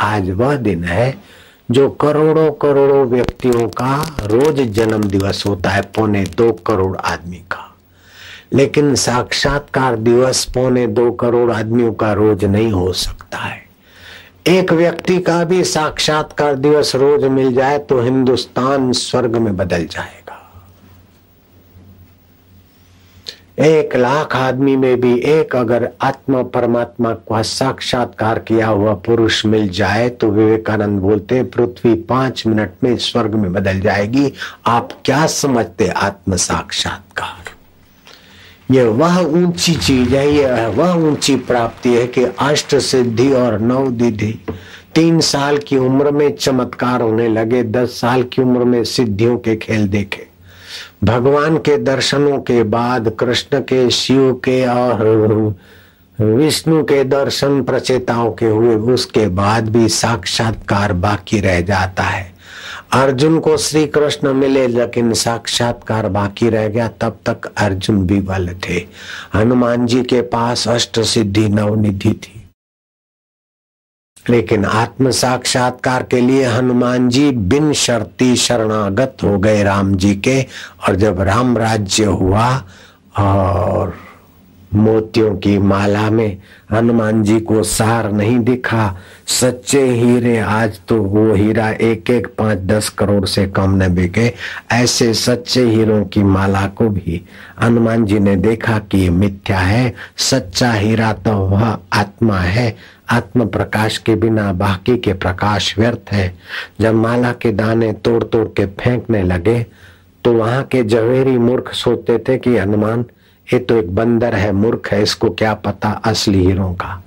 आज वह दिन है जो करोड़ों करोड़ों व्यक्तियों का रोज जन्म दिवस होता है, पौने दो करोड़ आदमी का। लेकिन साक्षात्कार दिवस पौने दो करोड़ आदमियों का रोज नहीं हो सकता है। एक व्यक्ति का भी साक्षात्कार दिवस रोज मिल जाए तो हिंदुस्तान स्वर्ग में बदल जाएगा। एक लाख आदमी में भी एक अगर आत्मा परमात्मा का साक्षात्कार किया हुआ पुरुष मिल जाए तो विवेकानंद बोलते हैं, पृथ्वी पाँच मिनट में स्वर्ग में बदल जाएगी। आप क्या समझते आत्म साक्षात्कार? ये वह ऊँची चीज़ है, ये वह ऊँची प्राप्ति है कि अष्ट सिद्धि और नव दिधि तीन साल की उम्र में चमत्कार होने लगे, दस साल की उम्र में सिद्धियों के खेल देखे। भगवान के दर्शनों के बाद, कृष्ण के शिव के और विष्णु के दर्शन प्रचेताओं के हुए, उसके बाद भी साक्षात्कार बाकी रह जाता है। अर्जुन को श्री कृष्ण मिले, लेकिन साक्षात्कार बाकी रह गया। तब तक अर्जुन विवल थे। हनुमान जी के पास अष्ट सिद्धि नवनिधि थी। लेकिन आत्म साक्षात्कार के लिए हनुमान जी बिन शर्ती शरणागत हो गए राम जी के। और जब राम राज्य हुआ और मोतियों की माला में हनुमान जी को सार नहीं दिखा, सच्चे हीरे आज तो वो हीरा एक एक पाँच दस करोड़ से कम न बिके, ऐसे सच्चे हीरों की माला को भी हनुमान जी ने देखा कि ये मिथ्या है, सच्चा हीरा तो वह आत्मा है। आत्म प्रकाश के बिना बाकी के प्रकाश व्यर्थ है। जब माला के दाने तोड़ तोड़ के फेंकने लगे तो वहाँ के जवेरी मूर्ख सोचते थे कि, हनुमान, ये तो एक बंदर है मूर्ख है, इसको क्या पता असली हीरो का?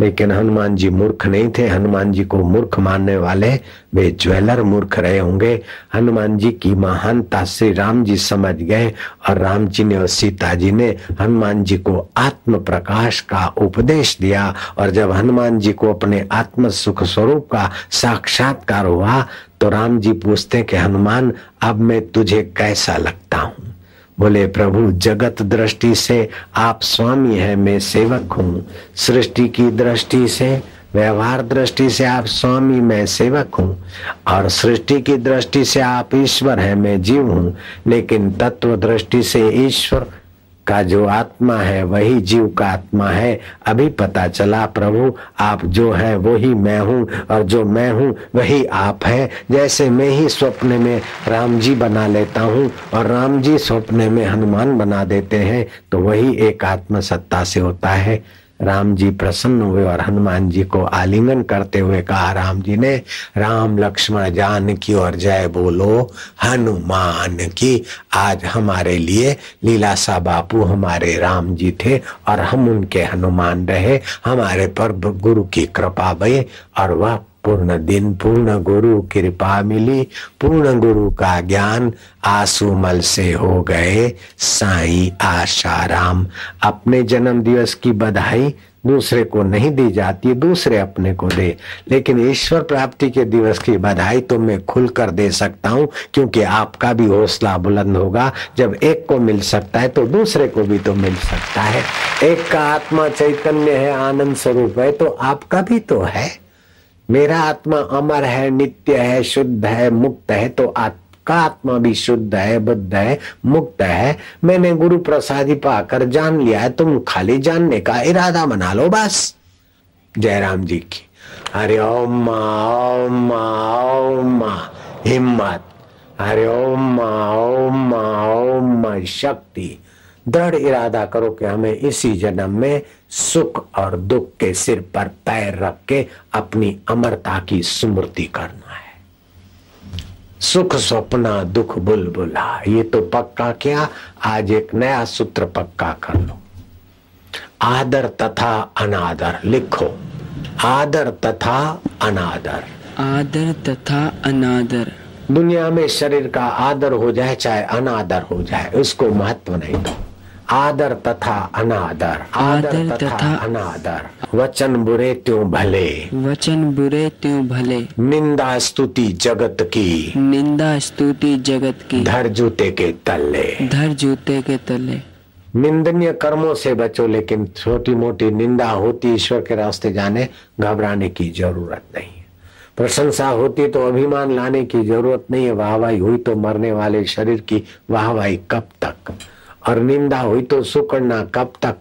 लेकिन हनुमान जी मूर्ख नहीं थे। हनुमान जी को मूर्ख मानने वाले वे ज्वेलर मूर्ख रहे होंगे। हनुमान जी की महानता श्री राम जी समझ गए और राम जी ने और सीता जी ने हनुमान जी को आत्म प्रकाश का उपदेश दिया और जब हनुमान जी को अपने आत्म सुख स्वरूप का साक्षात्कार हुआ तो राम जी पूछते कि, हनुमान, अब मैं तुझे कैसा लगता हूँ? बोले, प्रभु, जगत दृष्टि से आप स्वामी है, मैं सेवक हूँ। सृष्टि की दृष्टि से, व्यवहार दृष्टि से आप स्वामी, मैं सेवक हूँ। और सृष्टि की दृष्टि से आप ईश्वर है, मैं जीव हूँ। लेकिन तत्व दृष्टि से ईश्वर का जो आत्मा है, वही जीव का आत्मा है। अभी पता चला, प्रभु, आप जो है वो ही मैं हूँ और जो मैं हूँ, वही आप है। जैसे मैं ही स्वप्न में राम जी बना लेता हूँ और राम जी स्वप्न में हनुमान बना देते हैं तो वही एक आत्म सत्ता से होता है। राम जी प्रसन्न हुए और हनुमान जी को आलिंगन करते हुए कहा, राम जी ने, राम लक्ष्मण जान की और जय बोलो, हनुमान की, आज हमारे लिए लीलासा बापू हमारे राम जी थे और हम उनके हनुमान रहे, हमारे पर गुरु की कृपा भई और वह पूर्ण दिन, पूर्ण गुरु कृपा मिली, पूर्ण गुरु का ज्ञान आसुमल से हो गए। साई आशाराम, अपने जन्म दिवस की बधाई दूसरे को नहीं दी जाती, दूसरे अपने को दे। लेकिन ईश्वर प्राप्ति के दिवस की बधाई तो मैं खुल कर दे सकता हूँ, क्योंकि आपका भी हौसला बुलंद होगा। जब एक को मिल सकता है तो दूसरे को भी तो मिल सकता है। एक का आत्मा चैतन्य है, आनंद स्वरूप है तो आपका भी तो है। मेरा आत्मा अमर है, नित्य है, शुद्ध है, मुक्त है तो आपका आत्मा भी शुद्ध है, बुद्ध है, मुक्त है। मैंने गुरु प्रसादी पाकर जान लिया है, तुम खाली जानने का इरादा बना लो बस। जयराम जी की। हरे ओम ओम ओम हिम्मत। हरे ओम ओम ओम शक्ति। दृढ़ इरादा करो कि हमें इसी जन्म में सुख और दुख के सिर पर पैर रख के अपनी अमरता की स्मृति करना है। सुख सपना दुख बुलबुला ये तो पक्का क्या? आज एक नया सूत्र पक्का कर लो। आदर तथा अनादर लिखो। आदर तथा अनादर। आदर तथा अनादर। दुनिया में शरीर का आदर हो जाए चाहे अनादर हो जाए उसको महत्व नहीं दो। आदर तथा अनादर। आदर तथा अनादर। वचन बुरे त्यों भले। वचन बुरे त्यों भले। निंदा स्तुति जगत की। निंदा स्तुति जगत की। धर जूते के तले धर जूते के तले निंदनीय कर्मों से बचो लेकिन छोटी मोटी निंदा होती ईश्वर के रास्ते जाने घबराने की ज़रूरत नहीं। है प्रशंसा होती तो अभिमान लाने की ज़रूरत नहीं है। वाहवाही हुई तो मरने वाले शरीर की वाहवाही कब तक? और निंदा हुई तो सुकड़ना कब तक?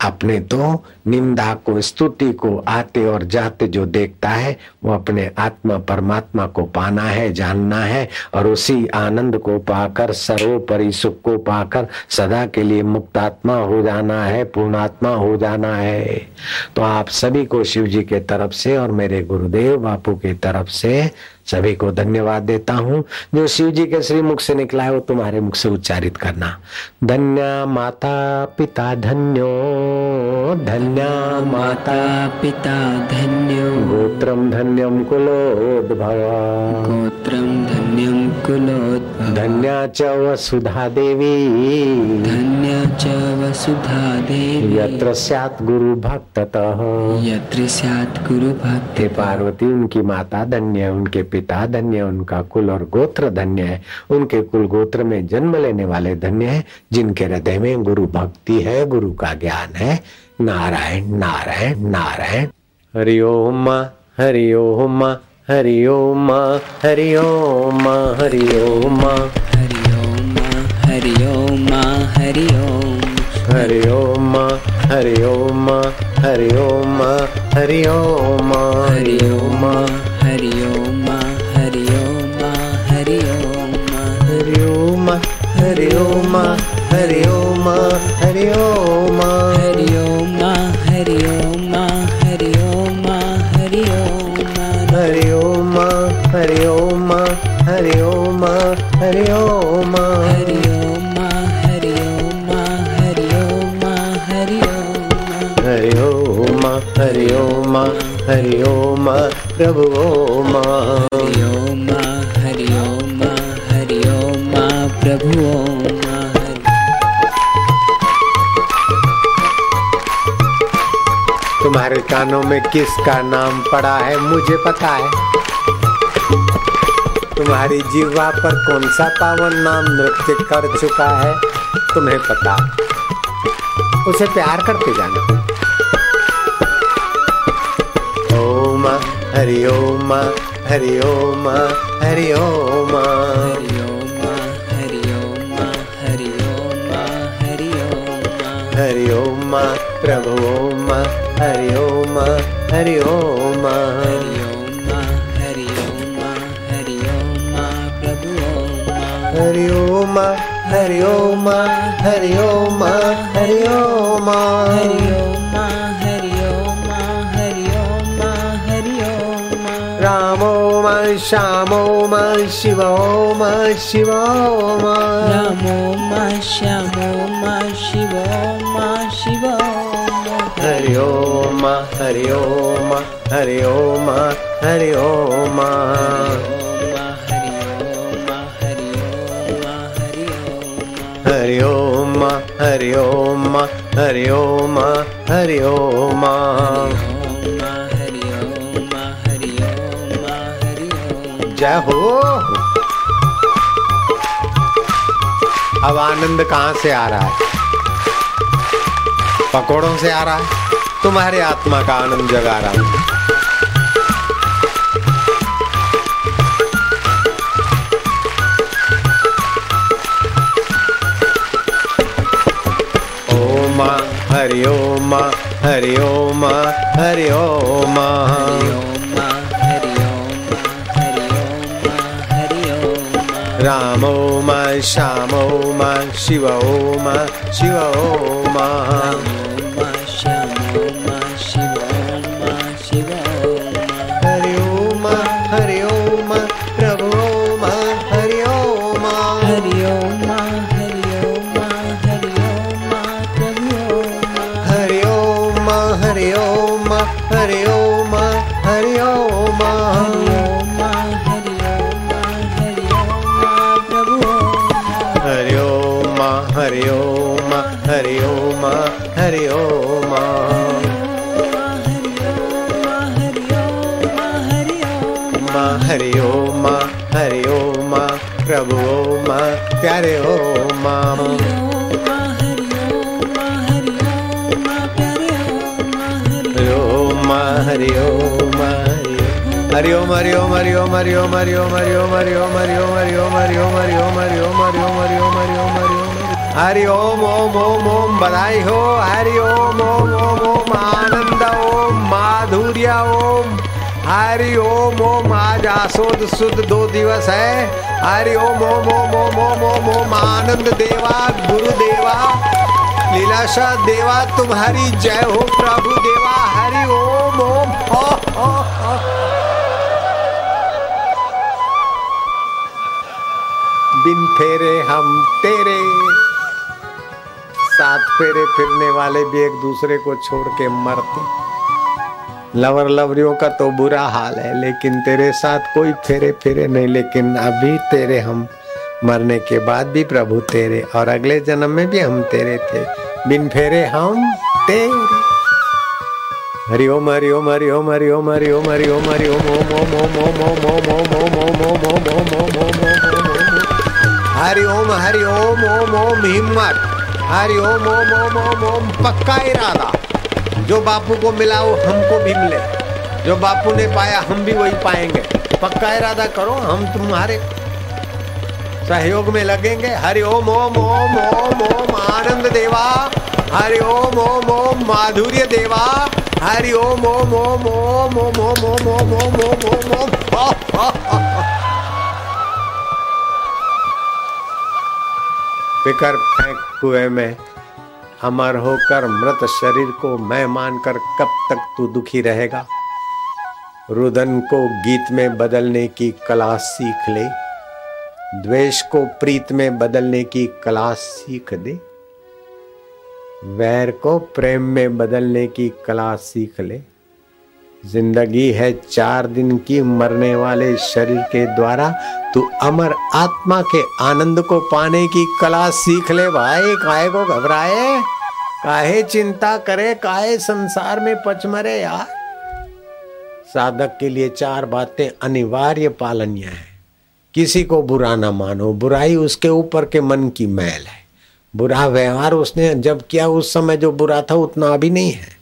अपने तो निंदा को, स्तुति को आते और जाते जो देखता है, वो अपने आत्मा, परमात्मा को पाना है, जानना है, और उसी आनंद को पाकर, सर्वोपरि सुख को पाकर, सदा के लिए मुक्तात्मा हो जाना है पूर्णात्मा हो जाना है। तो आप सभी को शिव जी के तरफ़ से और मेरे गुरुदेव बापू की तरफ़ से सभी को धन्यवाद देता हूँ। जो शिव जी के श्री मुख से निकला है वो तुम्हारे मुख से उच्चारित करना। धन्य माता पिता धन्यो धन्य माता पिता धन्यो। गोत्रम धन्यम कुलोद्भव गोत्रं धन्यं कुलोद्भव धन्या च वसुधा देवी। धन्य च वसुधा देवी। यत्र स्यात् गुरु भक्ततः। यत्र स्यात् गुरुभक्ति हे पार्वती उनकी माता धन्य उनके पिता धन्य है उनका कुल और गोत्र धन्य है उनके कुल गोत्र में जन्म लेने वाले धन्य है जिनके हृदय में गुरु भक्ति है गुरु का ज्ञान है नारायण नारायण नारायण हरि ओम हरि ओम हरि ओम हरि ओम हरि ओम हरि ओम हरि हरि ओम हरि ओम हरि ओम हरि ओम हरि ओम हरि ओम हरि ओम हरि ओम हरि ओम हरि ओम हरि ओम हरि ओम हरि ओम हरि ओम हरि ओम हरि ओम हरि ओम हरि ओम प्रभु ओम प्रभु तुम्हारे कानों में किसका नाम पड़ा है, मुझे पता है। तुम्हारी जीवा पर कौन सा पावन नाम नृत्य कर चुका है, तुम्हें पता। उसे प्यार करते जाना। ओम हरि ओम हरि ओम हरि ओम। Hari Om Ma, Hari Om Ma, Hari Om Ma, Hari Om Ma, Prabhu Om Ma, Hari Om Ma, Hari Om Ma, Hari Om Ma, Hari Om Ma, Hari Om Hari Om Hari Om Hari Om Ram Om Ma, Sham Om Ma, Shiva Om Ma, Shiva Om Ma, Ram Om Ma, Sham Om Ma, Shiva Om Ma, Shiva Hari Om Hari Om Hari Om Hari ओम। हरि ओम हरि ओम हरि ओम हरि ओम। जय हो। अब आनंद कहाँ से आ रहा है? पकोड़ों से आ रहा है। तुम्हारे आत्मा का आनंद जगा रहा हूँ। हरि ओम हरि ओम हरि ओम राम ओम श्याम ओम शिव ओम शिव ओम हरि ओम हरि ओम प्रभु मा प्यारे ओम हरि ओम हरि ओम हरि ओम हरि ओम हरि ओम हरि ओम हरि ओम हरि ओम हरि ओम हरि ओम हरि ओम हरि ओम हरि ओम हरि ओम हरि ओम हरि ओम हरि ओम हरि ओम ओम ओम ओम बधाई हो हरि ओम ओम ओम ओम आनंद ओम माधुर्य ओम हरि ओम ओम आज आसोद सुद दो दिवस है हरि ओम ओम ओम ओम ओम ओम ओम, आनंद देवा, गुरु देवा, लीलाशाह देवा तुम्हारी जय हो प्रभु देवा, हरि ओम ओम बिन फेरे हम तेरे, साथ फेरे फिरने वाले भी एक दूसरे को छोड़ के मरते। लवर लवरियों का तो बुरा हाल है लेकिन तेरे साथ कोई फेरे फेरे नहीं लेकिन अभी तेरे हम मरने के बाद भी प्रभु तेरे और अगले जन्म में भी हम तेरे थे बिन फेरे हम तेरे हरि ओम हरि ओम हरि ओम हरि ओम ओम ओम ओम ओम ओम ओम ओम ओम ओम ओम ओम ओम ओम ओम ओम ओम ओम हिम्मत हरि ओम ओम ओम ओम ओम पक्का इरादा जो बापू को मिला वो हमको भी मिले जो बापू ने पाया हम भी वही पाएँगे पक्का इरादा करो हम तुम्हारे सहयोग में लगेंगे हरि ओम ओम ओम ओम ओम आनंद देवा हरि ओम ओम ओम माधुर्य देवा हरि ओम ओम ओम ओम ओम ओम ओम ओम ओम ओम ओम ओम हा, हा, हा, हा। फिकर फेंक कुएँ में अमर होकर मृत शरीर को मैं मानकर कब तक तू दुखी रहेगा? रुदन को गीत में बदलने की कला सीख ले। द्वेष को प्रीत में बदलने की कला सीख दे। वैर को प्रेम में बदलने की कला सीख ले। ज़िंदगी है चार दिन की मरने वाले शरीर के द्वारा, तू अमर आत्मा के आनंद को पाने की कला सीख ले भाई। काहे को घबराए? काहे चिंता करे? काहे संसार में पचमरे यार? साधक के लिए चार बातें अनिवार्य पालनीय है। किसी को बुरा ना मानो, बुराई उसके ऊपर के मन की मैल है। बुरा व्यवहार उसने जब किया, उस समय जो बुरा था, उतना अभी नहीं है।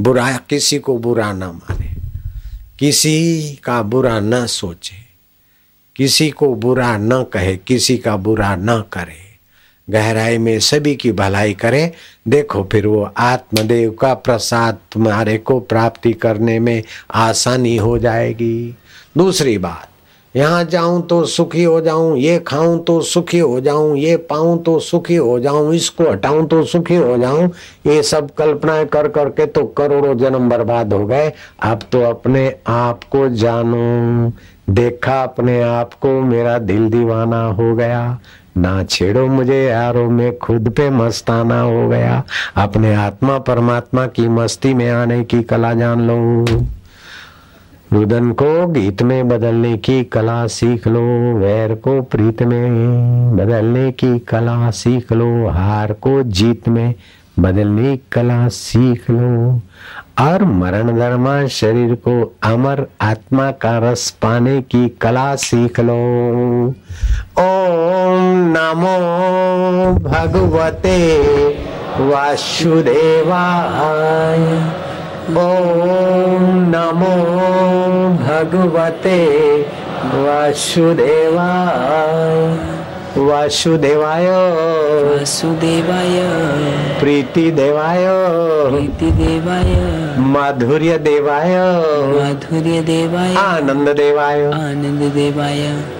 बुरा, किसी को बुरा ना माने। किसी का बुरा न सोचे, किसी को बुरा न कहे, किसी का बुरा न करे। गहराई में सभी की भलाई करे। देखो फिर वो आत्मदेव का प्रसाद तुम्हारे को प्राप्ति करने में आसानी हो जाएगी। दूसरी बात यहाँ जाऊँ तो सुखी हो जाऊँ, ये खाऊं तो सुखी हो जाऊँ, ये पाऊँ तो सुखी हो जाऊँ, इसको हटाऊं तो सुखी हो जाऊँ, ये सब कल्पनाएँ कर करके तो करोड़ों जन्म बर्बाद हो गए। अब तो अपने आप को जानो। देखा अपने आप को, मेरा दिल दीवाना हो गया। ना छेड़ो मुझे यारो मैं, खुद पे मस्ताना हो गया। अपने आत्मा परमात्मा की मस्ती में आने की कला जान लो। रुदन को गीत में बदलने की कला सीख लो, वैर को प्रीत में बदलने की कला सीख लो, हार को जीत में बदलने की कला सीख लो। और मरण धर्मा शरीर को अमर आत्मा का रस पाने की कला सीख लो। ओम नमो भगवते वासुदेवाय। ओम नमो भगवते वासुदेवाय। वासुदेवाय। वासुदेवाय। प्रीति देवाय प्रीतिदेवाय। माधुर्य देवाय माधुर्य देवाय आनंद देवाय आनंद देवाय